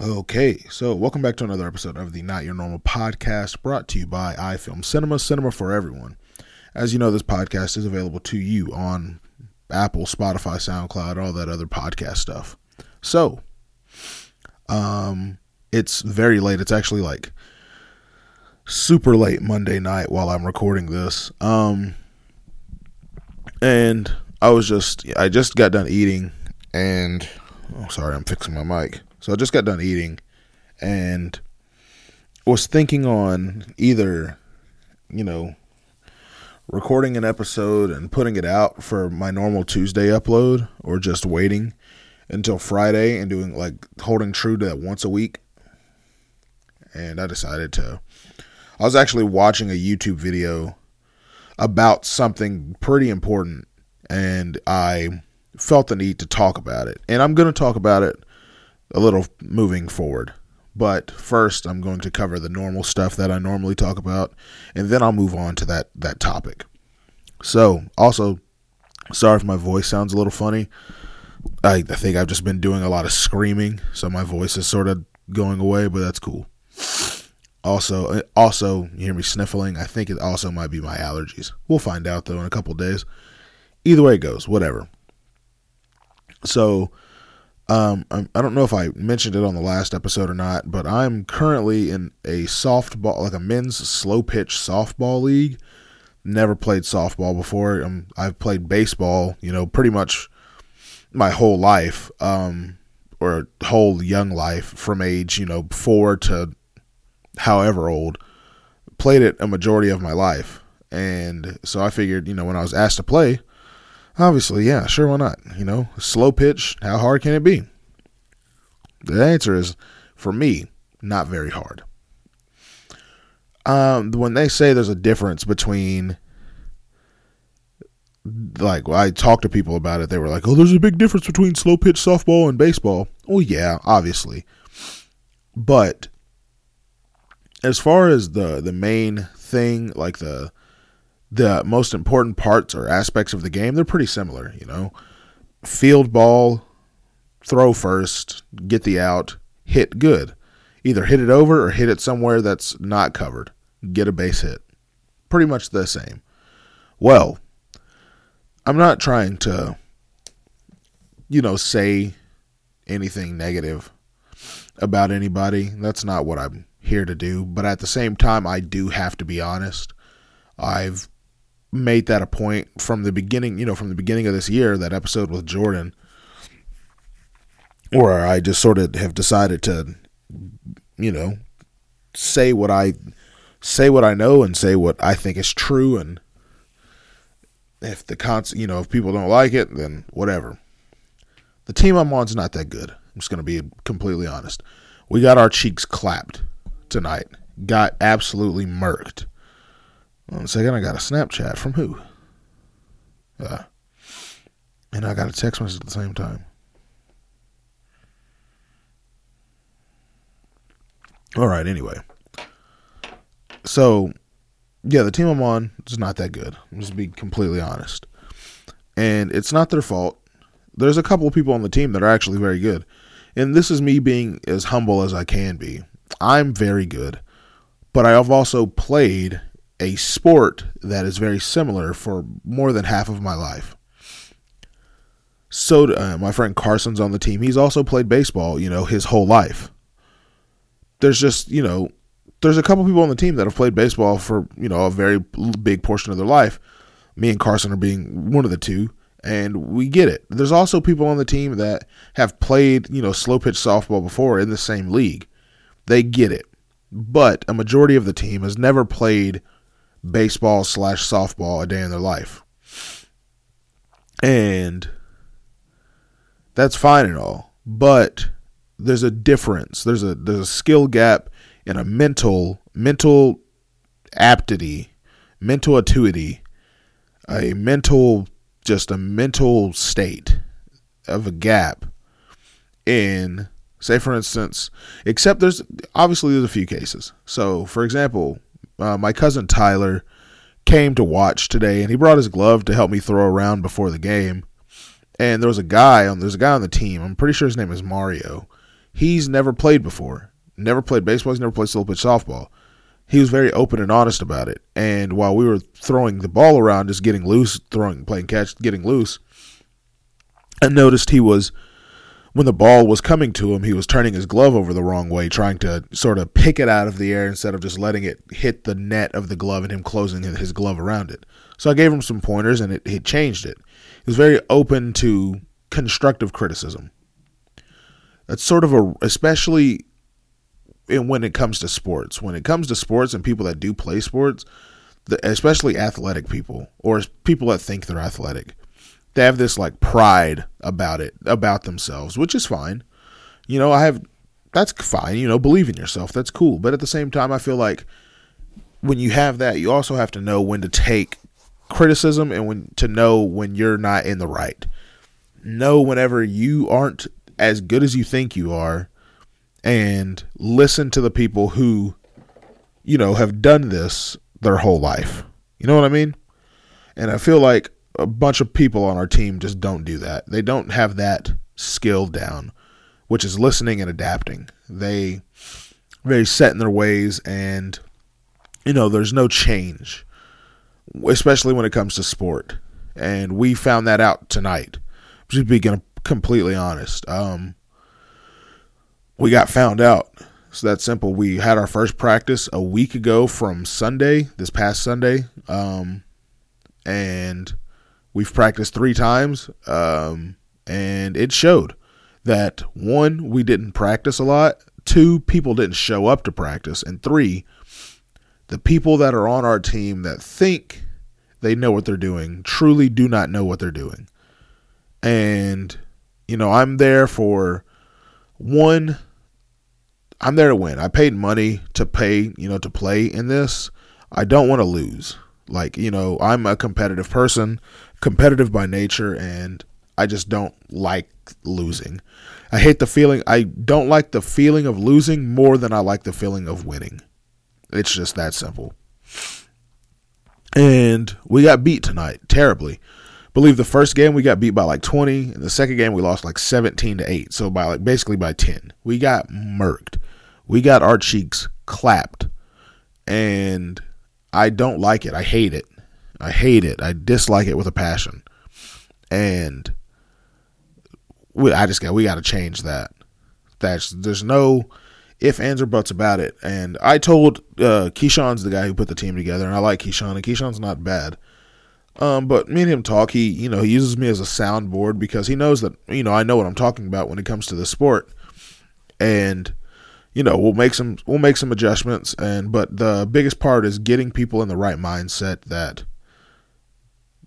Okay, so welcome back to another episode of the Not Your Normal podcast brought to you by iFilm Cinema, Cinema for Everyone. As you know, this podcast is available to you on Apple, Spotify, SoundCloud, all that other podcast stuff. So, um, it's very late. It's actually like super late Monday night while I'm recording this. Um, and I was just, I just got done eating and, oh, sorry, I'm fixing my mic. So I just got done eating and was thinking on either, you know, recording an episode and putting it out for my normal Tuesday upload or just waiting until Friday and doing like holding true to that once a week. And I decided to. I was actually watching a YouTube video about something pretty important and I felt the need to talk about it. And I'm going to talk about it a little moving forward. But first, I'm going to cover the normal stuff that I normally talk about, and then I'll move on to that that topic. So, also, sorry if my voice sounds a little funny. I, I think I've just been doing a lot of screaming, so my voice is sort of going away, but that's cool. Also, uh, also, you hear me sniffling. I think it also might be my allergies. We'll find out though in a couple days. Either way it goes, whatever. So, um, I don't know if I mentioned it on the last episode or not, but I'm currently in a softball, like a men's slow pitch softball league. Never played softball before. Um, I've played baseball, you know, pretty much my whole life, um, or whole young life from age, you know, four to however old. Played it a majority of my life. And so I figured, you know, when I was asked to play, Obviously, yeah, sure, why not? You know, slow pitch, how hard can it be? The answer is, for me, not very hard. Um, when they say there's a difference between, like, I talked to people about it, they were like, oh, there's a big difference between slow pitch softball and baseball. Oh, yeah, obviously. But as far as the the main thing, like the the most important parts or aspects of the game, they're pretty similar, you know. Field ball, throw first, get the out, hit good. Either hit it over or hit it somewhere that's not covered. Get a base hit. Pretty much the same. Well, I'm not trying to, you know, say anything negative about anybody. That's not what I'm here to do. But at the same time, I do have to be honest. I've made that a point from the beginning, you know, from the beginning of this year, that episode with Jordan, where I just sort of have decided to, you know, say what I say what I know and say what I think is true and if the cons you know, if people don't like it, then whatever. The team I'm on is not that good. I'm just gonna be completely honest. We got our cheeks clapped tonight. Got absolutely murked. One second, I got a Snapchat from who? Uh, and I got a text message at the same time. All right, anyway. So, yeah, the team I'm on is not that good. I'm just be completely honest. And it's not their fault. There's a couple of people on the team that are actually very good. And this is me being as humble as I can be. I'm very good. But I have also played a sport that is very similar for more than half of my life. So uh, my friend Carson's on the team. He's also played baseball, you know, his whole life. There's just, you know, there's a couple people on the team that have played baseball for, you know, a very big portion of their life. Me and Carson are being one of the two, and we get it. There's also people on the team that have played, you know, slow pitch softball before in the same league. They get it. But a majority of the team has never played baseball slash softball a day in their life. And that's fine and all. But there's a difference. There's a there's a skill gap in a mental mental aptity, mental acuity, a mental just a mental state of a gap in say for instance except there's obviously there's a few cases so for example uh, my cousin Tyler came to watch today, and he brought his glove to help me throw around before the game. And there was a guy on there's a guy on the team. I'm pretty sure his name is Mario. he's never played before, never played baseball, he's never played slow pitch softball. He was very open and honest about it. And while we were throwing the ball around, just getting loose, throwing, playing catch, getting loose, I noticed he was when the ball was coming to him, he was turning his glove over the wrong way, trying to sort of pick it out of the air instead of just letting it hit the net of the glove and him closing his glove around it. So I gave him some pointers and it, it changed it. He was very open to constructive criticism. That's sort of a, especially in, when it comes to sports. When it comes to sports and people that do play sports, the, especially athletic people or people that think they're athletic, they have this like pride about it, about themselves, which is fine. You know, I have that's fine. You know, believe in yourself. That's cool. But at the same time, I feel like when you have that, you also have to know when to take criticism and when to know when you're not in the right. Know whenever you aren't as good as you think you are and listen to the people who you know have done this their whole life. You know what I mean? And I feel like a bunch of people on our team just don't do that. They don't have that skill down, which is listening and adapting. They very set in their ways and you know, there's no change, especially when it comes to sport. And we found that out tonight. Just being completely honest. Um, we got found out. It's that simple. We had our first practice a week ago from Sunday, this past Sunday. Um, and We've practiced three times, um, and it showed that one, we didn't practice a lot, two, people didn't show up to practice, and three, the people that are on our team that think they know what they're doing truly do not know what they're doing. And, you know, I'm there for one, I'm there to win. I paid money to pay, you know, to play in this. I don't want to lose. Like, you know, I'm a competitive person competitive by nature and I just don't like losing. I hate the feeling I don't like the feeling of losing more than I like the feeling of winning. It's just that simple. And we got beat tonight terribly. I believe the first game we got beat by like 20 and the second game we lost like 17 to 8. So by like basically by 10. We got murked. We got our cheeks clapped. And I don't like it. I hate it. I hate it. I dislike it with a passion. And we, I just got we got to change that. That's there's no if ands or buts about it. And I told uh, Keyshawn's the guy who put the team together, and I like Keyshawn, and Keyshawn's not bad. Um, but me and him talk. He, you know, he uses me as a soundboard because he knows that you know I know what I'm talking about when it comes to the sport, and you know we'll make some we'll make some adjustments. And but the biggest part is getting people in the right mindset that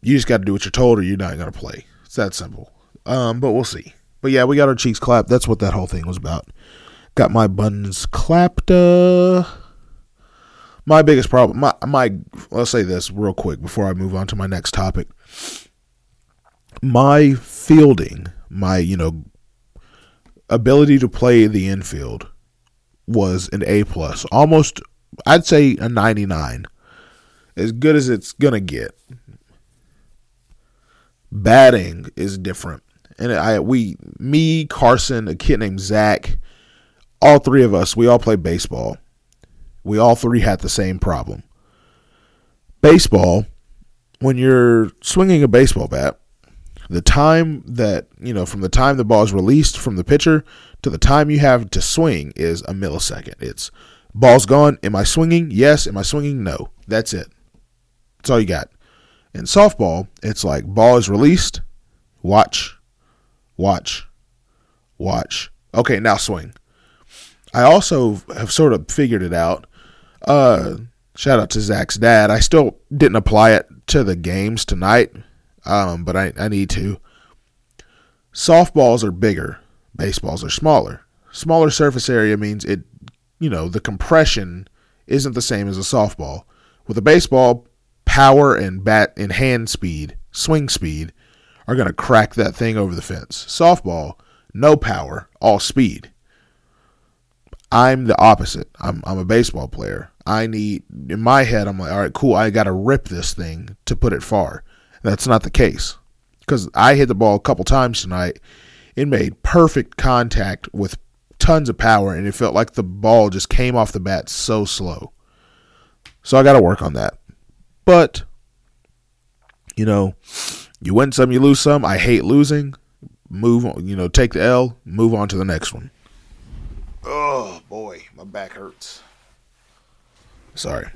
you just got to do what you're told, or you're not going to play. It's that simple. Um, but we'll see. But yeah, we got our cheeks clapped. That's what that whole thing was about. Got my buns clapped. Uh, my biggest problem, my my, let's say this real quick before I move on to my next topic. My fielding, my you know, ability to play the infield was an A plus, almost. I'd say a ninety nine, as good as it's gonna get batting is different. And I we me, Carson, a kid named Zach, all three of us, we all play baseball. We all three had the same problem. Baseball, when you're swinging a baseball bat, the time that, you know, from the time the ball is released from the pitcher to the time you have to swing is a millisecond. It's ball's gone. Am I swinging? Yes. Am I swinging? No. That's it. That's all you got. In softball, it's like ball is released, watch, watch, watch. Okay, now swing. I also have sort of figured it out. Uh, shout out to Zach's dad. I still didn't apply it to the games tonight, um, but I, I need to. Softballs are bigger, baseballs are smaller. Smaller surface area means it, you know, the compression isn't the same as a softball. With a baseball, power and bat and hand speed, swing speed, are going to crack that thing over the fence. Softball, no power, all speed. I'm the opposite. I'm I'm a baseball player. I need in my head I'm like, all right, cool, I got to rip this thing to put it far. That's not the case. Cuz I hit the ball a couple times tonight. It made perfect contact with tons of power, and it felt like the ball just came off the bat so slow. So I got to work on that. But, you know, you win some, you lose some. I hate losing. Move on, you know, take the L, move on to the next one. Oh, boy, my back hurts. Sorry.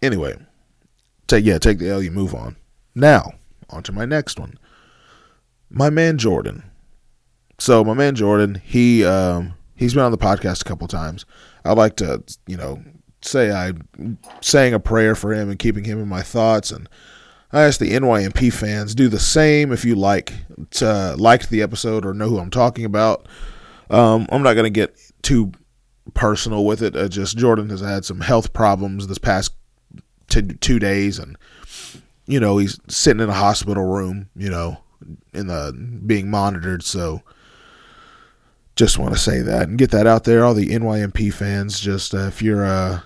Anyway, take yeah, take the L, you move on. Now, on to my next one. My man Jordan. So my man Jordan, he um he's been on the podcast a couple times. I'd like to, you know, say I saying a prayer for him and keeping him in my thoughts and I ask the NYNP fans do the same if you like to liked the episode or know who I'm talking about. Um, I'm not going to get too personal with it. Uh, just Jordan has had some health problems this past two, two days, and you know he's sitting in a hospital room, you know, in the being monitored. So just want to say that and get that out there. All the NYNP fans, just uh, if you're uh,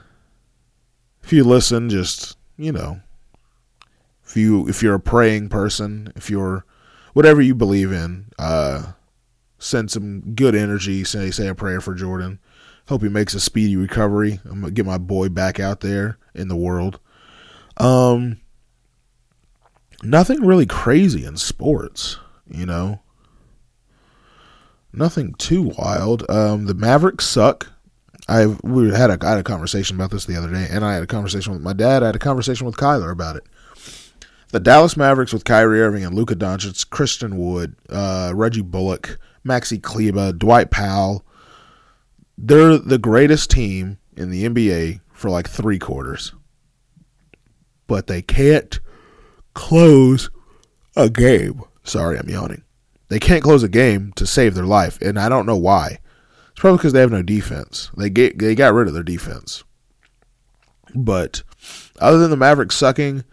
if you listen, just you know, if you if you're a praying person, if you're whatever you believe in, uh, send some good energy. Say say a prayer for Jordan. Hope he makes a speedy recovery. I'm gonna get my boy back out there in the world. Um, nothing really crazy in sports, you know. Nothing too wild. Um, the Mavericks suck. I we had a I had a conversation about this the other day, and I had a conversation with my dad. I had a conversation with Kyler about it. The Dallas Mavericks with Kyrie Irving and Luka Doncic, Christian Wood, uh, Reggie Bullock, Maxi Kleber, Dwight Powell. They're the greatest team in the NBA for like three quarters, but they can't close a game. Sorry, I'm yawning. They can't close a game to save their life, and I don't know why. It's probably because they have no defense. They get they got rid of their defense. But other than the Mavericks sucking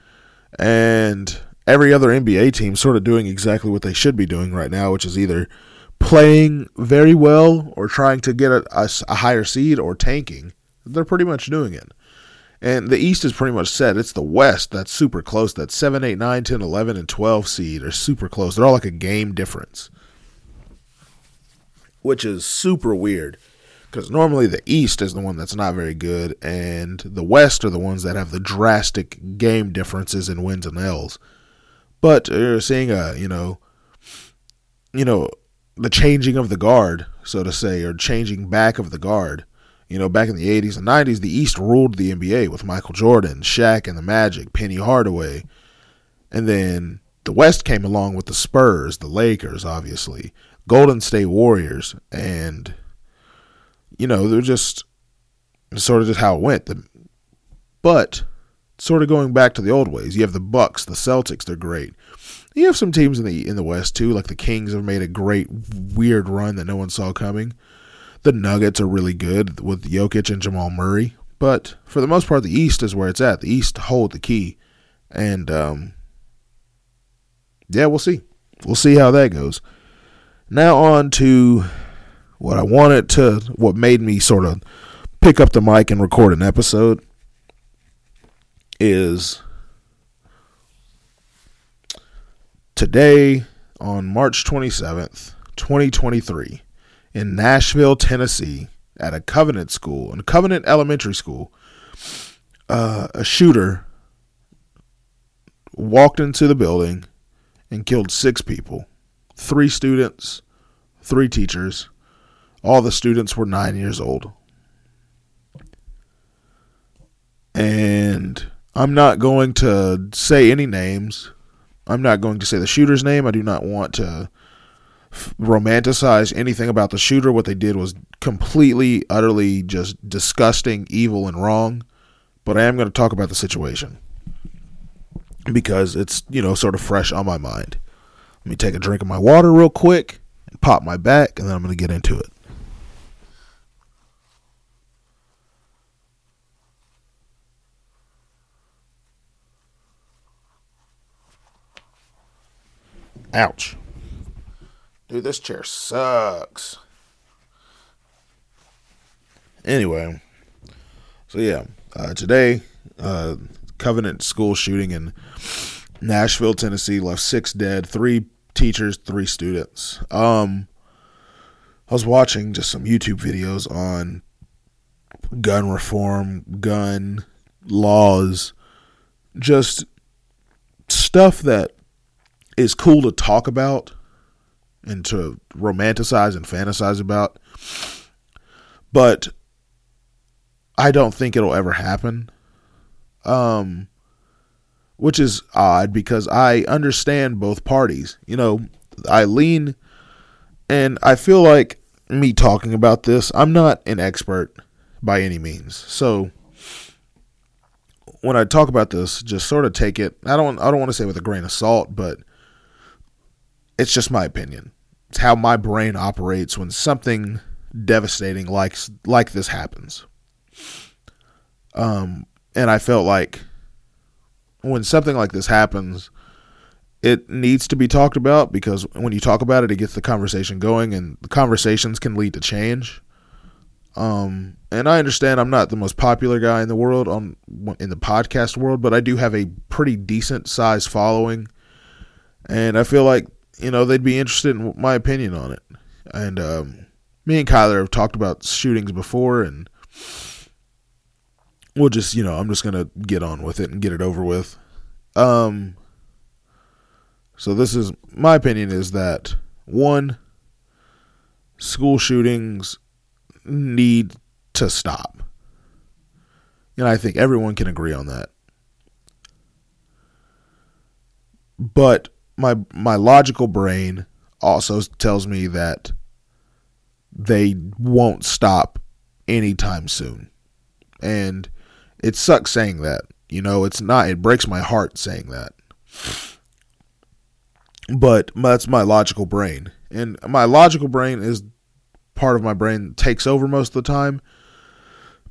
and every other NBA team sort of doing exactly what they should be doing right now, which is either playing very well or trying to get a, a, a higher seed or tanking, they're pretty much doing it. And the East is pretty much set. It's the West that's super close. That 7, 8, 9, 10, 11, and 12 seed are super close. They're all like a game difference which is super weird because normally the East is the one that's not very good, and the West are the ones that have the drastic game differences in wins and L's. But you're seeing a you know, you know, the changing of the guard, so to say, or changing back of the guard. You know, back in the 80s and 90s, the East ruled the NBA with Michael Jordan, Shaq and the Magic, Penny Hardaway. And then the West came along with the Spurs, the Lakers, obviously, Golden State Warriors, and you know they're just sort of just how it went. But sort of going back to the old ways, you have the Bucks, the Celtics, they're great. You have some teams in the in the West too, like the Kings have made a great weird run that no one saw coming. The Nuggets are really good with Jokic and Jamal Murray, but for the most part, the East is where it's at. The East hold the key, and um, yeah, we'll see. We'll see how that goes. Now on to what I wanted to, what made me sort of pick up the mic and record an episode is today on March 27th, 2023, in Nashville, Tennessee, at a Covenant school, in Covenant Elementary School, uh, a shooter walked into the building and killed six people three students, three teachers. All the students were nine years old. And I'm not going to say any names. I'm not going to say the shooter's name. I do not want to f- romanticize anything about the shooter. What they did was completely, utterly just disgusting, evil, and wrong. But I am going to talk about the situation because it's, you know, sort of fresh on my mind. Let me take a drink of my water real quick and pop my back, and then I'm going to get into it. Ouch. Dude, this chair sucks. Anyway, so yeah, uh, today, uh, Covenant school shooting in Nashville, Tennessee, left six dead, three teachers, three students. Um, I was watching just some YouTube videos on gun reform, gun laws, just stuff that is cool to talk about and to romanticize and fantasize about. But I don't think it'll ever happen. Um which is odd because I understand both parties. You know, I lean and I feel like me talking about this, I'm not an expert by any means. So when I talk about this, just sort of take it. I don't. I don't want to say with a grain of salt, but it's just my opinion. It's how my brain operates when something devastating like like this happens. Um, and I felt like when something like this happens, it needs to be talked about because when you talk about it, it gets the conversation going, and the conversations can lead to change. Um, and I understand I'm not the most popular guy in the world on in the podcast world, but I do have a pretty decent size following, and I feel like you know they'd be interested in my opinion on it. And um, me and Kyler have talked about shootings before, and we'll just you know I'm just gonna get on with it and get it over with. Um, so this is my opinion is that one school shootings need to stop. And I think everyone can agree on that. But my my logical brain also tells me that they won't stop anytime soon. And it sucks saying that. You know, it's not it breaks my heart saying that. But that's my logical brain. And my logical brain is part of my brain takes over most of the time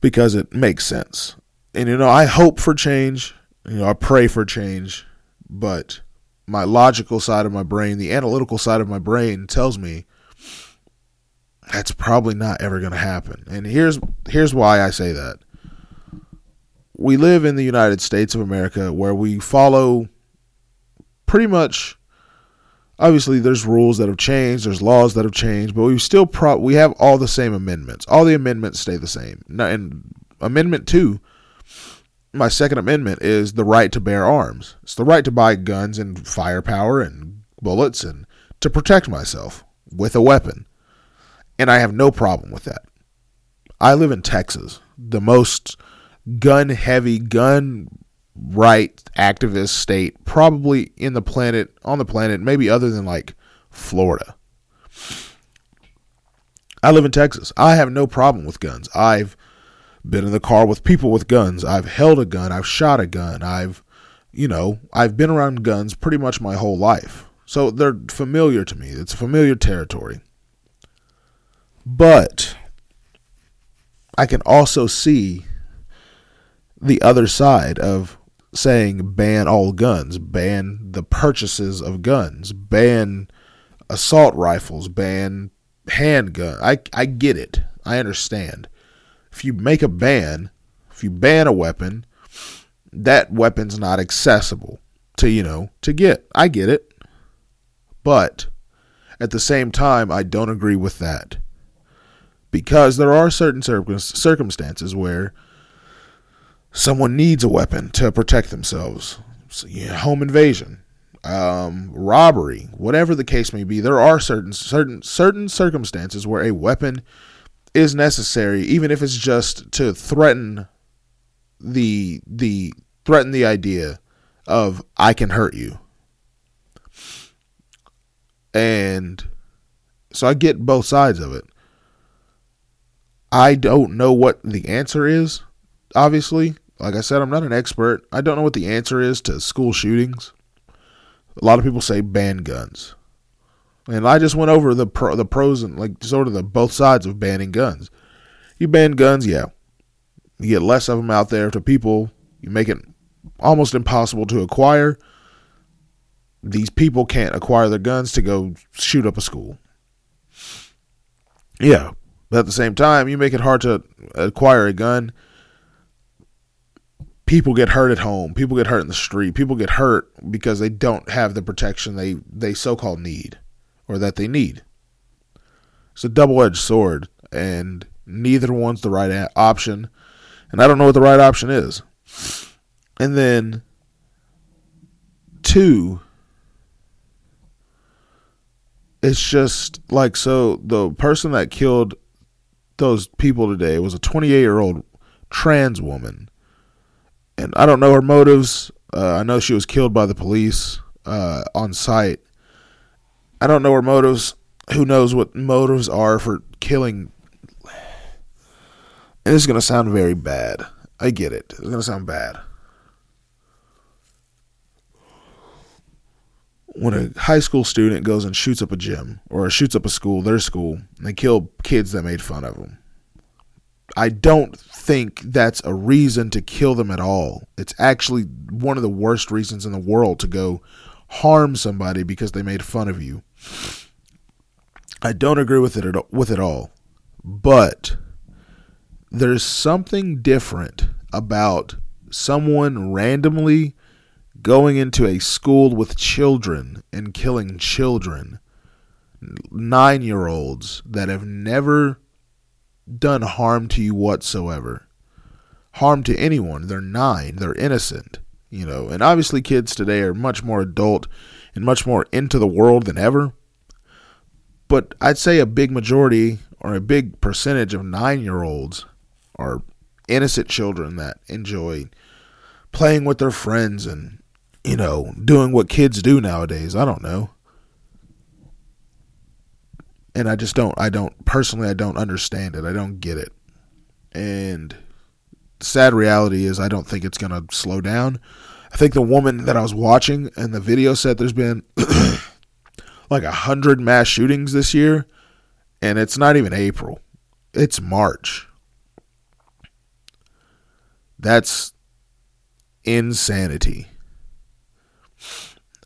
because it makes sense. And you know, I hope for change, you know, I pray for change, but my logical side of my brain, the analytical side of my brain tells me that's probably not ever going to happen. And here's here's why I say that. We live in the United States of America where we follow pretty much obviously there's rules that have changed, there's laws that have changed, but we still pro- we have all the same amendments. All the amendments stay the same. And Amendment 2, my second amendment is the right to bear arms. It's the right to buy guns and firepower and bullets and to protect myself with a weapon. And I have no problem with that. I live in Texas, the most gun heavy, gun right activist state probably in the planet on the planet maybe other than like Florida. I live in Texas. I have no problem with guns. I've been in the car with people with guns. I've held a gun. I've shot a gun. I've, you know, I've been around guns pretty much my whole life. So they're familiar to me. It's familiar territory. But I can also see the other side of saying ban all guns, ban the purchases of guns, ban assault rifles, ban handgun. I I get it. I understand. If you make a ban, if you ban a weapon, that weapon's not accessible to, you know, to get. I get it. But at the same time, I don't agree with that. Because there are certain circumstances where someone needs a weapon to protect themselves. So, yeah, home invasion, um, robbery, whatever the case may be. There are certain certain certain circumstances where a weapon is necessary, even if it's just to threaten the the threaten the idea of I can hurt you. And so I get both sides of it. I don't know what the answer is obviously. Like I said, I'm not an expert. I don't know what the answer is to school shootings. A lot of people say ban guns. And I just went over the pro, the pros and like sort of the both sides of banning guns. You ban guns, yeah. You get less of them out there to people. You make it almost impossible to acquire. These people can't acquire their guns to go shoot up a school. Yeah. But at the same time, you make it hard to acquire a gun people get hurt at home, people get hurt in the street, people get hurt because they don't have the protection they they so-called need or that they need. It's a double edged sword, and neither one's the right option. And I don't know what the right option is. And then, two, it's just like so the person that killed those people today was a 28 year old trans woman. And I don't know her motives. Uh, I know she was killed by the police uh, on site. I don't know her motives. Who knows what motives are for killing? And this is going to sound very bad. I get it. It's going to sound bad. When a high school student goes and shoots up a gym or shoots up a school, their school, and they kill kids that made fun of them. I don't think that's a reason to kill them at all. It's actually one of the worst reasons in the world to go harm somebody because they made fun of you. I don't agree with it at, with it all. But there's something different about someone randomly going into a school with children and killing children, nine year olds that have never done harm to you whatsoever. Harm to anyone. They're nine, they're innocent, you know. And obviously, kids today are much more adult and much more into the world than ever. But I'd say a big majority or a big percentage of nine year olds are innocent children that enjoy playing with their friends and, you know, doing what kids do nowadays. I don't know. And I just don't, I don't, personally, I don't understand it. I don't get it. And sad reality is, I don't think it's going to slow down. I think the woman that I was watching and the video said there's been like a hundred mass shootings this year, and it's not even April. It's March. That's insanity.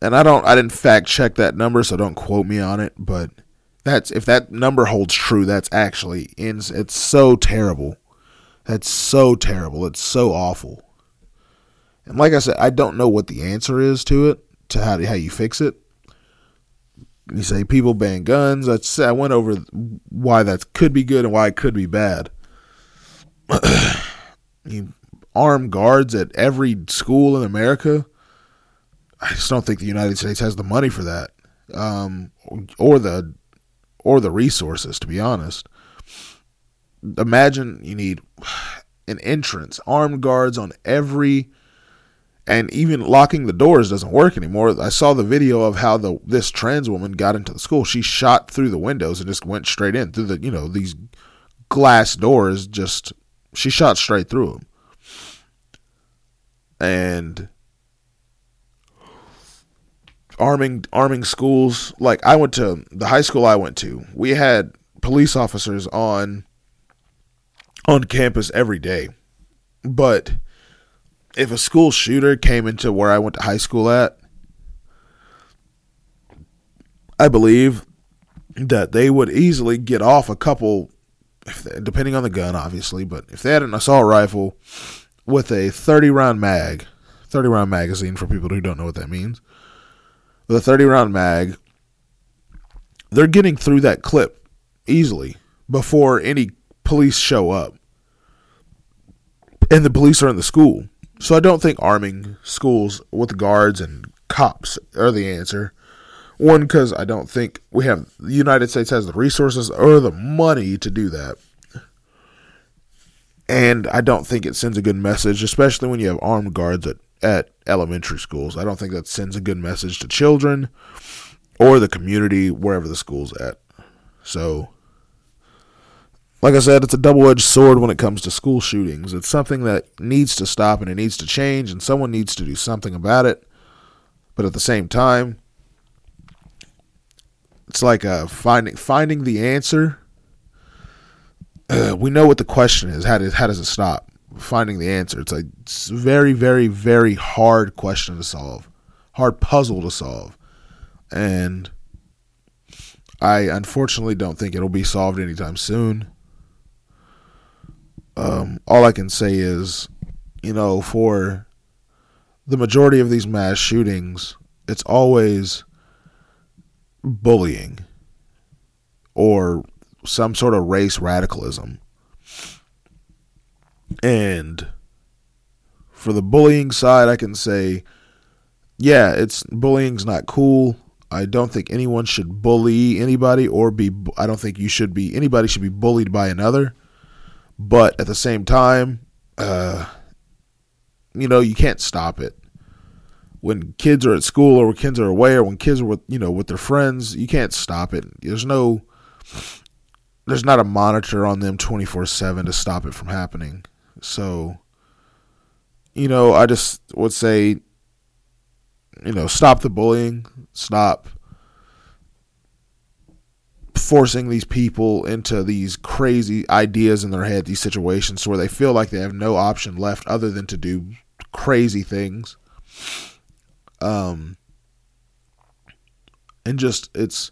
And I don't I didn't fact check that number, so don't quote me on it, but that's if that number holds true, that's actually it's so terrible. That's so terrible. It's so awful. And like I said, I don't know what the answer is to it, to how how you fix it. You say people ban guns. That's I went over why that could be good and why it could be bad. you armed guards at every school in America. I just don't think the United States has the money for that, um, or the or the resources. To be honest, imagine you need an entrance, armed guards on every, and even locking the doors doesn't work anymore. I saw the video of how the this trans woman got into the school. She shot through the windows and just went straight in through the you know these glass doors. Just she shot straight through them and arming arming schools like I went to the high school I went to we had police officers on on campus every day but if a school shooter came into where I went to high school at I believe that they would easily get off a couple they, depending on the gun obviously but if they had an assault rifle with a 30 round mag, 30 round magazine for people who don't know what that means. With a 30 round mag, they're getting through that clip easily before any police show up. And the police are in the school. So I don't think arming schools with guards and cops are the answer. One, because I don't think we have, the United States has the resources or the money to do that. And I don't think it sends a good message, especially when you have armed guards at, at elementary schools. I don't think that sends a good message to children or the community, wherever the school's at. So, like I said, it's a double edged sword when it comes to school shootings. It's something that needs to stop and it needs to change, and someone needs to do something about it. But at the same time, it's like uh, finding finding the answer uh, we know what the question is. How does how does it stop? Finding the answer. It's a very very very hard question to solve, hard puzzle to solve, and I unfortunately don't think it'll be solved anytime soon. Um, all I can say is, you know, for the majority of these mass shootings, it's always bullying or some sort of race radicalism. And for the bullying side, I can say, yeah, it's bullying's not cool. I don't think anyone should bully anybody or be I don't think you should be anybody should be bullied by another. But at the same time, uh you know, you can't stop it. When kids are at school or when kids are away or when kids are with, you know, with their friends, you can't stop it. There's no there's not a monitor on them 24/7 to stop it from happening. So you know, I just would say you know, stop the bullying, stop forcing these people into these crazy ideas in their head, these situations where they feel like they have no option left other than to do crazy things. Um, and just it's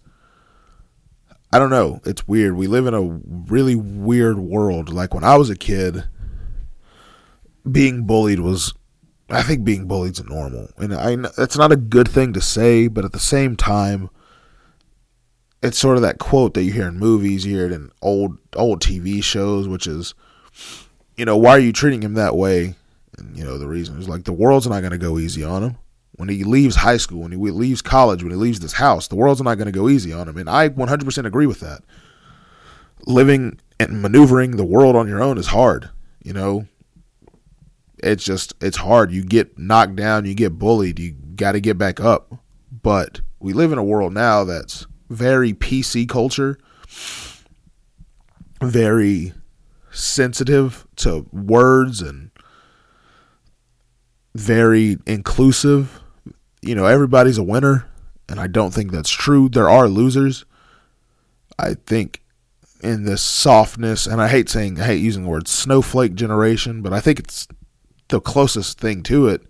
I don't know, it's weird. We live in a really weird world. Like when I was a kid, being bullied was I think being bullied's normal, and I that's not a good thing to say, but at the same time, it's sort of that quote that you hear in movies, you hear it in old old TV shows, which is, you know, why are you treating him that way? And you know the reason is like the world's not going to go easy on him when he leaves high school, when he leaves college, when he leaves this house. The world's not going to go easy on him, and I 100% agree with that. Living and maneuvering the world on your own is hard. You know, it's just it's hard. You get knocked down, you get bullied, you got to get back up. But we live in a world now that's very PC culture, very sensitive to words and very inclusive. You know, everybody's a winner, and I don't think that's true. There are losers. I think in this softness, and I hate saying, I hate using the word snowflake generation, but I think it's the closest thing to it,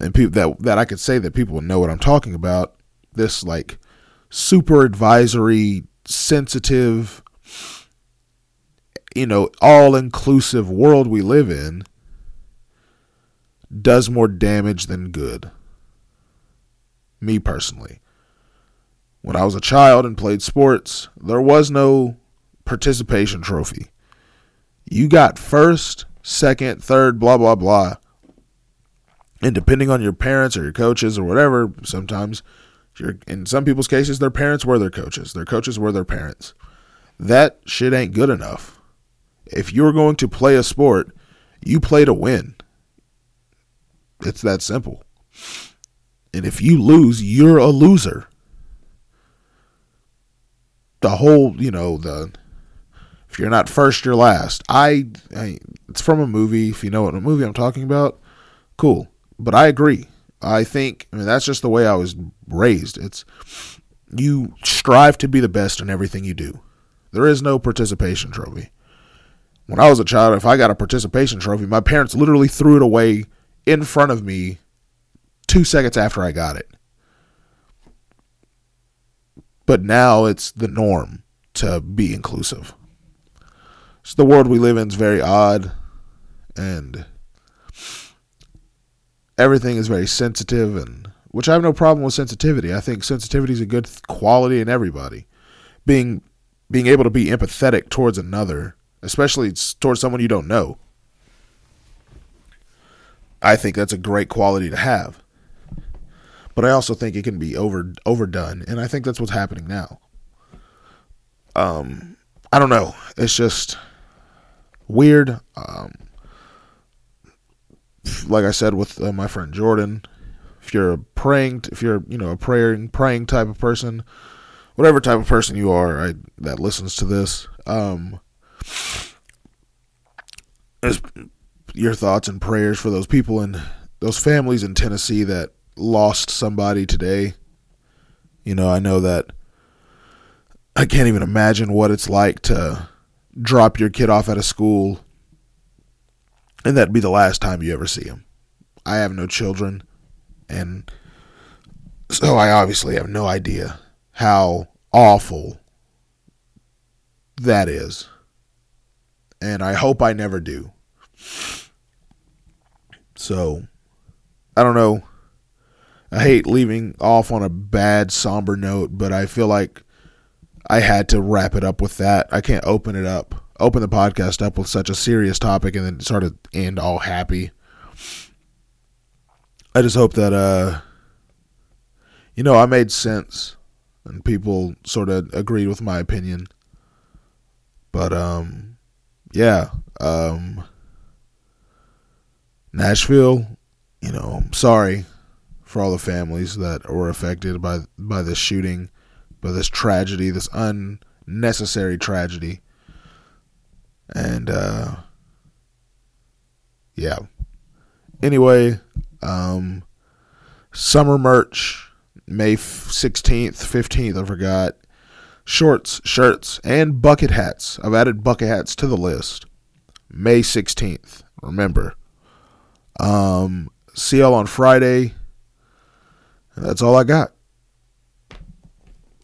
and people that that I could say that people know what I'm talking about. This like super advisory, sensitive, you know, all inclusive world we live in does more damage than good. Me personally. When I was a child and played sports, there was no participation trophy. You got first second, third, blah, blah, blah. And depending on your parents or your coaches or whatever, sometimes in some people's cases, their parents were their coaches. Their coaches were their parents. That shit ain't good enough. If you're going to play a sport, you play to win. It's that simple. And if you lose, you're a loser. The whole, you know, the if you're not first, you're last. I, I, it's from a movie. If you know what a movie I'm talking about, cool. But I agree. I think I mean that's just the way I was raised. It's you strive to be the best in everything you do. There is no participation trophy. When I was a child, if I got a participation trophy, my parents literally threw it away in front of me 2 seconds after I got it. But now it's the norm to be inclusive. So the world we live in is very odd and everything is very sensitive and which I have no problem with sensitivity. I think sensitivity is a good quality in everybody. Being being able to be empathetic towards another, especially towards someone you don't know. I think that's a great quality to have. But I also think it can be over overdone, and I think that's what's happening now. Um I don't know. It's just weird. Um, like I said with uh, my friend Jordan, if you're a praying, if you're you know a praying praying type of person, whatever type of person you are, I, that listens to this, um, your thoughts and prayers for those people and those families in Tennessee that lost somebody today. You know, I know that I can't even imagine what it's like to drop your kid off at a school and that'd be the last time you ever see him. I have no children and so I obviously have no idea how awful that is. And I hope I never do. So, I don't know. I hate leaving off on a bad, somber note, but I feel like I had to wrap it up with that. I can't open it up, open the podcast up with such a serious topic and then sort of end all happy. I just hope that, uh, you know, I made sense and people sort of agreed with my opinion. But, um, yeah, um, Nashville, you know, I'm sorry for all the families that were affected by by this shooting, by this tragedy, this unnecessary tragedy. And uh yeah. Anyway, um summer merch May 16th, 15th, I forgot. Shorts, shirts, and bucket hats. I've added bucket hats to the list. May 16th. Remember. Um, y'all on Friday. And that's all I got.